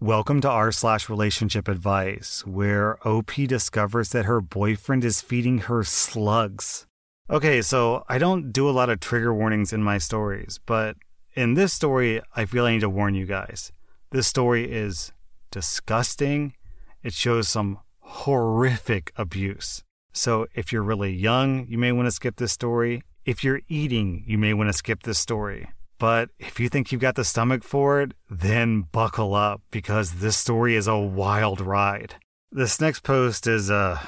Welcome to r slash relationship advice, where OP discovers that her boyfriend is feeding her slugs. Okay, so I don't do a lot of trigger warnings in my stories, but in this story, I feel I need to warn you guys. This story is disgusting. It shows some horrific abuse. So if you're really young, you may want to skip this story. If you're eating, you may want to skip this story. But if you think you've got the stomach for it, then buckle up because this story is a wild ride. This next post is, uh,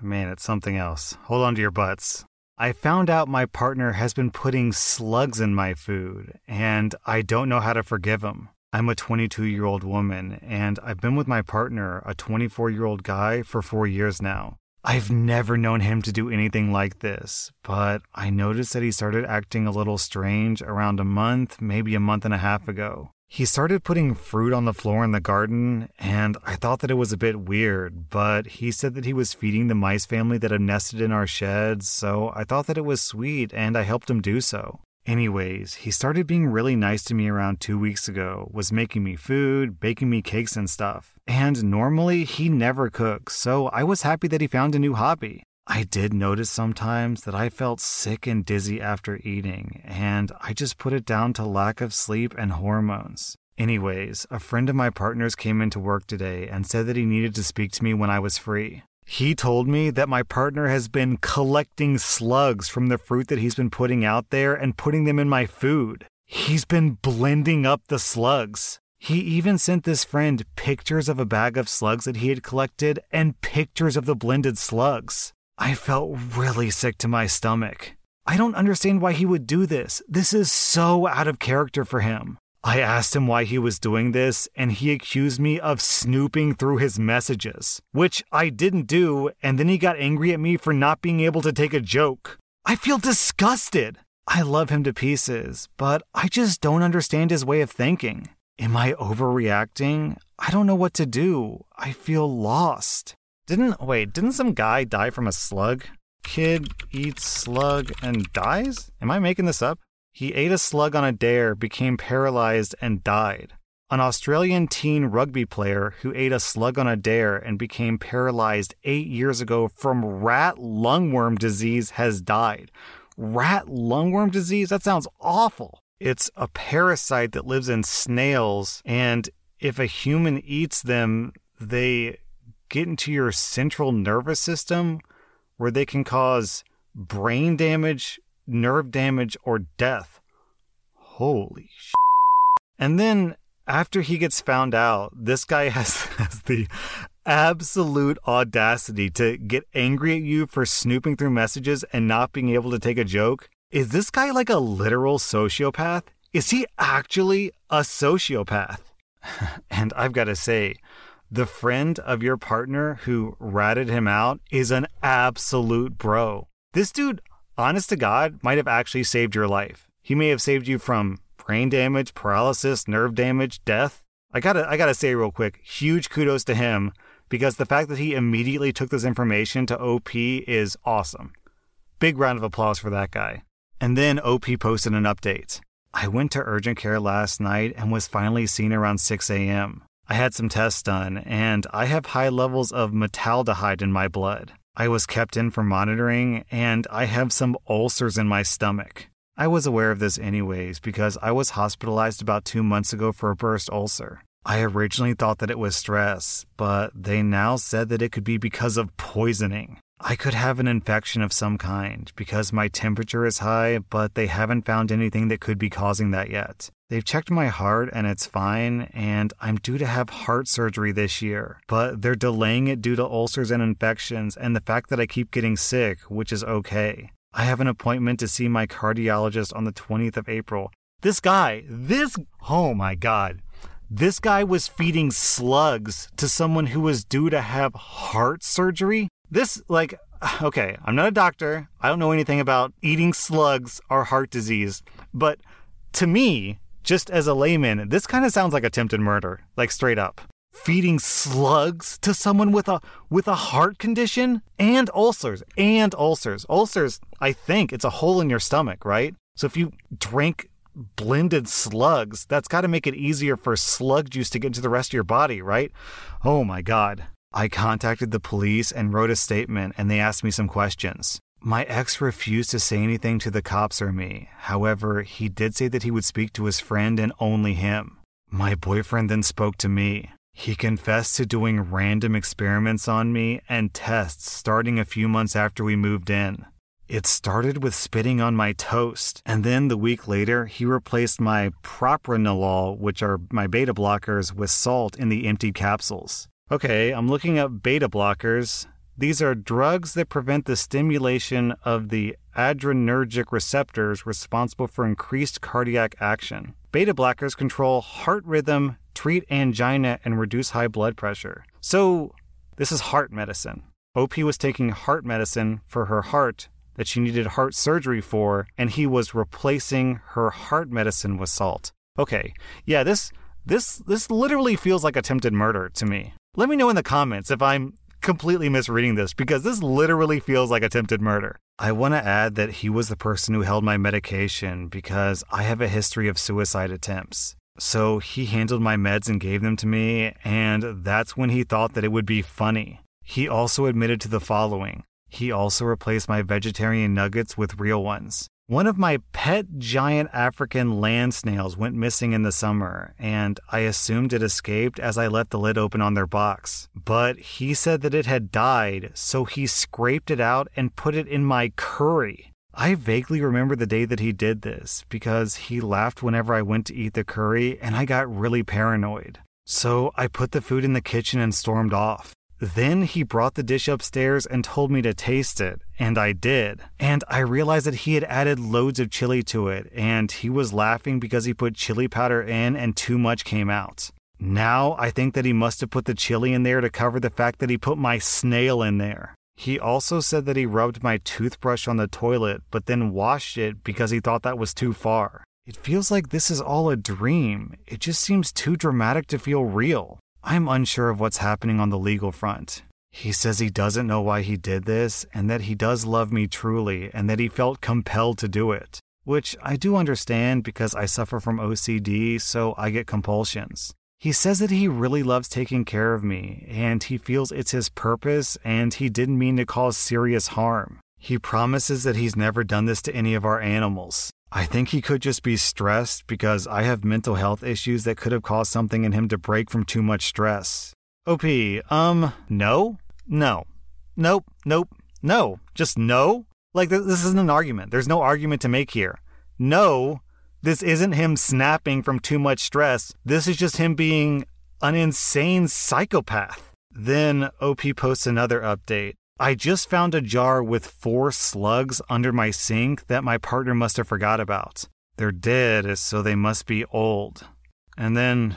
man, it's something else. Hold on to your butts. I found out my partner has been putting slugs in my food, and I don't know how to forgive him. I'm a 22 year old woman, and I've been with my partner, a 24 year old guy, for four years now. I've never known him to do anything like this, but I noticed that he started acting a little strange around a month, maybe a month and a half ago. He started putting fruit on the floor in the garden, and I thought that it was a bit weird, but he said that he was feeding the mice family that have nested in our shed, so I thought that it was sweet, and I helped him do so. Anyways, he started being really nice to me around two weeks ago, was making me food, baking me cakes and stuff. And normally he never cooks, so I was happy that he found a new hobby. I did notice sometimes that I felt sick and dizzy after eating, and I just put it down to lack of sleep and hormones. Anyways, a friend of my partner's came into work today and said that he needed to speak to me when I was free. He told me that my partner has been collecting slugs from the fruit that he's been putting out there and putting them in my food. He's been blending up the slugs. He even sent this friend pictures of a bag of slugs that he had collected and pictures of the blended slugs. I felt really sick to my stomach. I don't understand why he would do this. This is so out of character for him. I asked him why he was doing this, and he accused me of snooping through his messages, which I didn't do, and then he got angry at me for not being able to take a joke. I feel disgusted. I love him to pieces, but I just don't understand his way of thinking. Am I overreacting? I don't know what to do. I feel lost. Didn't, wait, didn't some guy die from a slug? Kid eats slug and dies? Am I making this up? He ate a slug on a dare, became paralyzed, and died. An Australian teen rugby player who ate a slug on a dare and became paralyzed eight years ago from rat lungworm disease has died. Rat lungworm disease? That sounds awful. It's a parasite that lives in snails, and if a human eats them, they get into your central nervous system where they can cause brain damage, nerve damage, or death. Holy sh! And then after he gets found out, this guy has, has the absolute audacity to get angry at you for snooping through messages and not being able to take a joke. Is this guy like a literal sociopath? Is he actually a sociopath? and I've got to say, the friend of your partner who ratted him out is an absolute bro. This dude honest to God, might have actually saved your life. He may have saved you from brain damage, paralysis, nerve damage, death. I gotta, I gotta say real quick, huge kudos to him because the fact that he immediately took this information to OP is awesome. Big round of applause for that guy. And then OP posted an update. I went to urgent care last night and was finally seen around 6 a.m. I had some tests done, and I have high levels of metaldehyde in my blood. I was kept in for monitoring, and I have some ulcers in my stomach. I was aware of this anyways because I was hospitalized about two months ago for a burst ulcer. I originally thought that it was stress, but they now said that it could be because of poisoning. I could have an infection of some kind because my temperature is high, but they haven't found anything that could be causing that yet. They've checked my heart and it's fine, and I'm due to have heart surgery this year. But they're delaying it due to ulcers and infections and the fact that I keep getting sick, which is okay. I have an appointment to see my cardiologist on the 20th of April. This guy, this, oh my God. This guy was feeding slugs to someone who was due to have heart surgery. This, like, okay, I'm not a doctor. I don't know anything about eating slugs or heart disease. But to me, just as a layman, this kind of sounds like attempted murder, like straight up. Feeding slugs to someone with a with a heart condition and ulcers and ulcers. Ulcers, I think it's a hole in your stomach, right? So if you drink blended slugs. That's got to make it easier for slug juice to get into the rest of your body, right? Oh my God. I contacted the police and wrote a statement, and they asked me some questions. My ex refused to say anything to the cops or me. However, he did say that he would speak to his friend and only him. My boyfriend then spoke to me. He confessed to doing random experiments on me and tests starting a few months after we moved in. It started with spitting on my toast, and then the week later, he replaced my propranolol, which are my beta blockers, with salt in the emptied capsules. Okay, I'm looking up beta blockers. These are drugs that prevent the stimulation of the adrenergic receptors responsible for increased cardiac action. Beta blockers control heart rhythm, treat angina, and reduce high blood pressure. So, this is heart medicine. OP was taking heart medicine for her heart that she needed heart surgery for, and he was replacing her heart medicine with salt. Okay, yeah, this this this literally feels like attempted murder to me. Let me know in the comments if I'm completely misreading this because this literally feels like attempted murder. I want to add that he was the person who held my medication because I have a history of suicide attempts. So he handled my meds and gave them to me, and that's when he thought that it would be funny. He also admitted to the following he also replaced my vegetarian nuggets with real ones. One of my pet giant African land snails went missing in the summer, and I assumed it escaped as I left the lid open on their box. But he said that it had died, so he scraped it out and put it in my curry. I vaguely remember the day that he did this because he laughed whenever I went to eat the curry, and I got really paranoid. So I put the food in the kitchen and stormed off. Then he brought the dish upstairs and told me to taste it, and I did. And I realized that he had added loads of chili to it, and he was laughing because he put chili powder in and too much came out. Now I think that he must have put the chili in there to cover the fact that he put my snail in there. He also said that he rubbed my toothbrush on the toilet, but then washed it because he thought that was too far. It feels like this is all a dream. It just seems too dramatic to feel real. I'm unsure of what's happening on the legal front. He says he doesn't know why he did this, and that he does love me truly, and that he felt compelled to do it. Which I do understand because I suffer from OCD, so I get compulsions. He says that he really loves taking care of me, and he feels it's his purpose, and he didn't mean to cause serious harm. He promises that he's never done this to any of our animals. I think he could just be stressed because I have mental health issues that could have caused something in him to break from too much stress. OP, um, no? No. Nope, nope, no. Just no? Like, th- this isn't an argument. There's no argument to make here. No, this isn't him snapping from too much stress. This is just him being an insane psychopath. Then OP posts another update. I just found a jar with four slugs under my sink that my partner must have forgot about. They're dead, so they must be old. And then,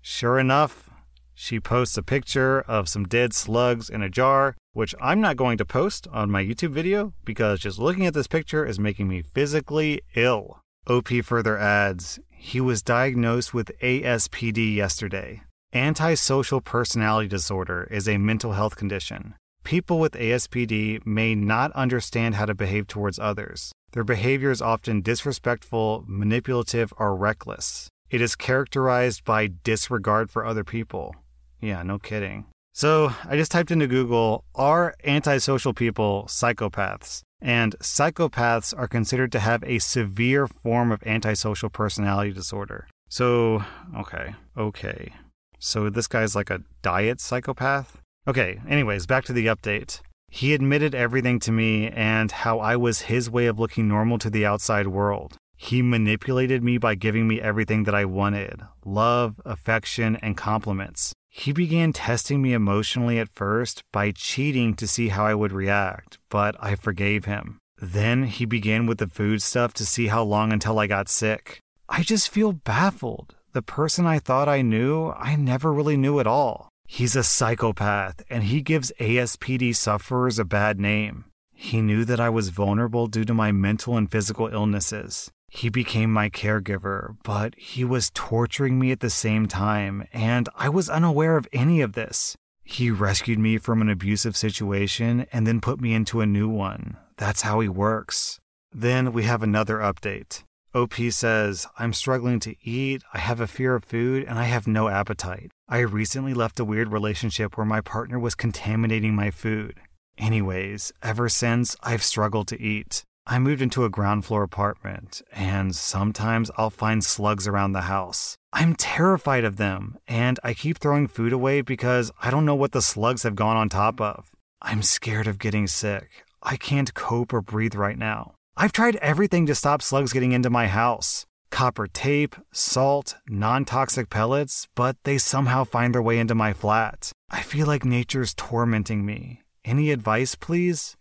sure enough, she posts a picture of some dead slugs in a jar, which I'm not going to post on my YouTube video because just looking at this picture is making me physically ill. OP further adds, he was diagnosed with ASPD yesterday. Antisocial personality disorder is a mental health condition. People with ASPD may not understand how to behave towards others. Their behavior is often disrespectful, manipulative, or reckless. It is characterized by disregard for other people. Yeah, no kidding. So I just typed into Google, are antisocial people psychopaths? And psychopaths are considered to have a severe form of antisocial personality disorder. So, okay, okay. So this guy's like a diet psychopath? Okay, anyways, back to the update. He admitted everything to me and how I was his way of looking normal to the outside world. He manipulated me by giving me everything that I wanted love, affection, and compliments. He began testing me emotionally at first by cheating to see how I would react, but I forgave him. Then he began with the food stuff to see how long until I got sick. I just feel baffled. The person I thought I knew, I never really knew at all. He's a psychopath, and he gives ASPD sufferers a bad name. He knew that I was vulnerable due to my mental and physical illnesses. He became my caregiver, but he was torturing me at the same time, and I was unaware of any of this. He rescued me from an abusive situation and then put me into a new one. That's how he works. Then we have another update. OP says, I'm struggling to eat, I have a fear of food, and I have no appetite. I recently left a weird relationship where my partner was contaminating my food. Anyways, ever since, I've struggled to eat. I moved into a ground floor apartment, and sometimes I'll find slugs around the house. I'm terrified of them, and I keep throwing food away because I don't know what the slugs have gone on top of. I'm scared of getting sick. I can't cope or breathe right now. I've tried everything to stop slugs getting into my house copper tape, salt, non toxic pellets, but they somehow find their way into my flat. I feel like nature's tormenting me. Any advice, please?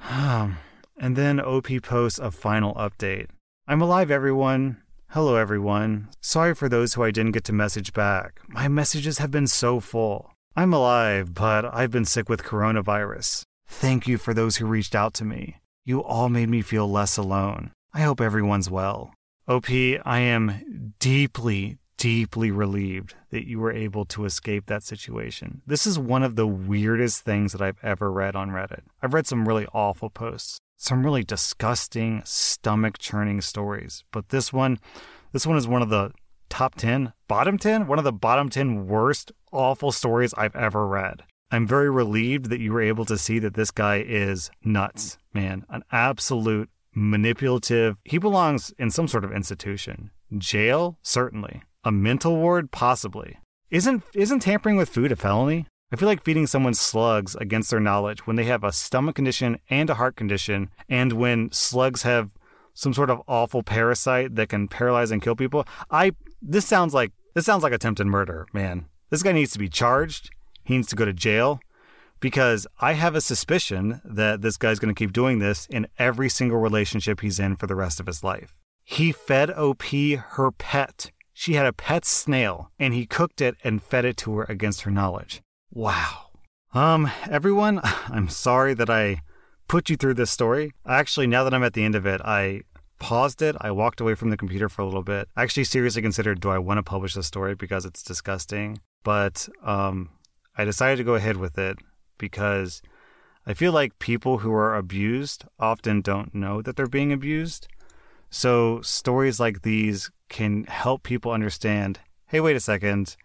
and then OP posts a final update. I'm alive, everyone. Hello, everyone. Sorry for those who I didn't get to message back. My messages have been so full. I'm alive, but I've been sick with coronavirus. Thank you for those who reached out to me. You all made me feel less alone. I hope everyone's well. OP, I am deeply, deeply relieved that you were able to escape that situation. This is one of the weirdest things that I've ever read on Reddit. I've read some really awful posts, some really disgusting, stomach churning stories, but this one, this one is one of the top 10, bottom 10, one of the bottom 10 worst, awful stories I've ever read. I'm very relieved that you were able to see that this guy is nuts, man. An absolute manipulative. He belongs in some sort of institution. Jail, certainly. A mental ward, possibly. Isn't isn't tampering with food a felony? I feel like feeding someone slugs against their knowledge when they have a stomach condition and a heart condition, and when slugs have some sort of awful parasite that can paralyze and kill people. I this sounds like this sounds like attempted murder, man. This guy needs to be charged. He needs to go to jail because I have a suspicion that this guy's going to keep doing this in every single relationship he's in for the rest of his life. He fed OP her pet. She had a pet snail, and he cooked it and fed it to her against her knowledge. Wow. Um, everyone, I'm sorry that I put you through this story. Actually, now that I'm at the end of it, I paused it. I walked away from the computer for a little bit. I actually seriously considered do I want to publish this story because it's disgusting. But um, I decided to go ahead with it because I feel like people who are abused often don't know that they're being abused. So stories like these can help people understand hey, wait a second.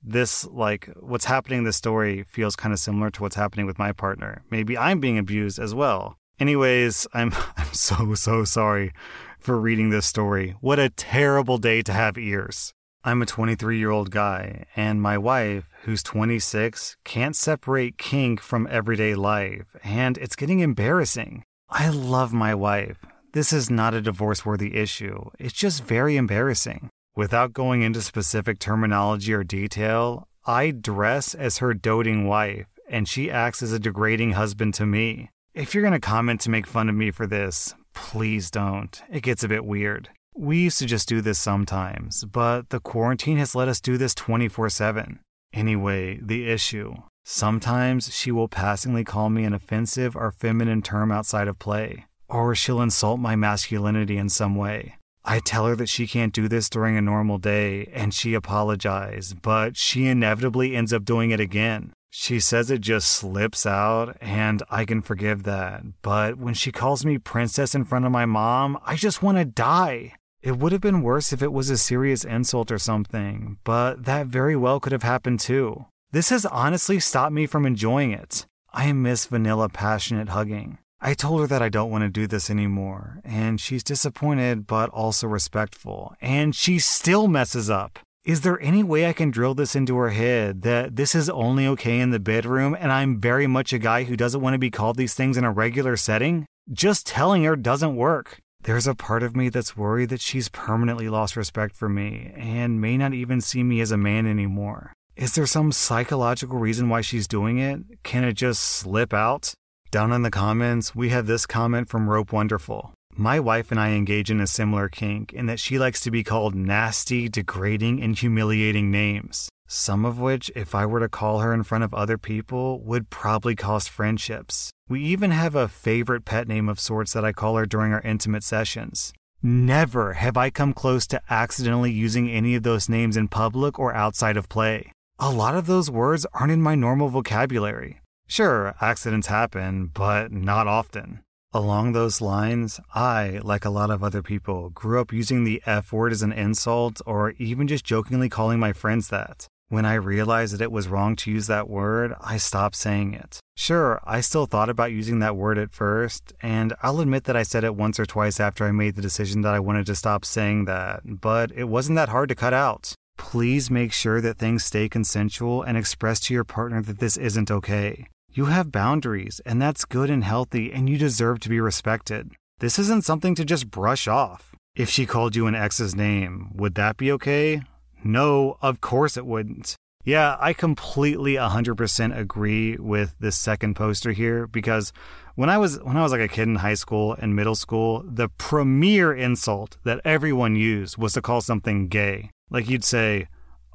This, like, what's happening in this story feels kind of similar to what's happening with my partner. Maybe I'm being abused as well. Anyways, I'm, I'm so, so sorry for reading this story. What a terrible day to have ears. I'm a 23 year old guy, and my wife, who's 26, can't separate kink from everyday life, and it's getting embarrassing. I love my wife. This is not a divorce worthy issue, it's just very embarrassing. Without going into specific terminology or detail, I dress as her doting wife, and she acts as a degrading husband to me. If you're going to comment to make fun of me for this, please don't. It gets a bit weird. We used to just do this sometimes, but the quarantine has let us do this 24 7. Anyway, the issue. Sometimes she will passingly call me an offensive or feminine term outside of play, or she'll insult my masculinity in some way. I tell her that she can't do this during a normal day, and she apologizes, but she inevitably ends up doing it again. She says it just slips out, and I can forgive that. But when she calls me princess in front of my mom, I just want to die. It would have been worse if it was a serious insult or something, but that very well could have happened too. This has honestly stopped me from enjoying it. I miss vanilla passionate hugging. I told her that I don't want to do this anymore, and she's disappointed but also respectful, and she still messes up. Is there any way I can drill this into her head that this is only okay in the bedroom and I'm very much a guy who doesn't want to be called these things in a regular setting? Just telling her doesn't work. There's a part of me that's worried that she's permanently lost respect for me and may not even see me as a man anymore. Is there some psychological reason why she's doing it? Can it just slip out? Down in the comments, we have this comment from Rope Wonderful. My wife and I engage in a similar kink in that she likes to be called nasty, degrading, and humiliating names. Some of which, if I were to call her in front of other people, would probably cost friendships. We even have a favorite pet name of sorts that I call her during our intimate sessions. Never have I come close to accidentally using any of those names in public or outside of play. A lot of those words aren't in my normal vocabulary. Sure, accidents happen, but not often. Along those lines, I, like a lot of other people, grew up using the F word as an insult or even just jokingly calling my friends that. When I realized that it was wrong to use that word, I stopped saying it. Sure, I still thought about using that word at first, and I'll admit that I said it once or twice after I made the decision that I wanted to stop saying that, but it wasn't that hard to cut out. Please make sure that things stay consensual and express to your partner that this isn't okay. You have boundaries, and that's good and healthy, and you deserve to be respected. This isn't something to just brush off. If she called you an ex's name, would that be okay? No, of course it wouldn't. Yeah, I completely 100% agree with this second poster here because when I was when I was like a kid in high school and middle school, the premier insult that everyone used was to call something gay. Like you'd say,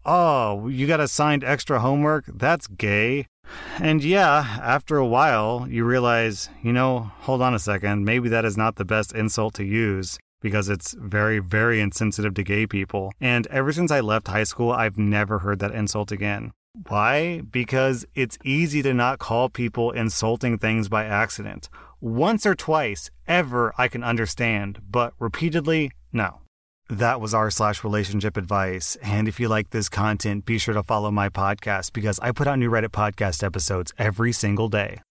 "Oh, you got assigned extra homework? That's gay." And yeah, after a while, you realize, you know, hold on a second, maybe that is not the best insult to use because it's very, very insensitive to gay people. And ever since I left high school, I've never heard that insult again. Why? Because it's easy to not call people insulting things by accident. Once or twice, ever, I can understand, but repeatedly, no. That was r slash relationship advice. And if you like this content, be sure to follow my podcast because I put out new Reddit podcast episodes every single day.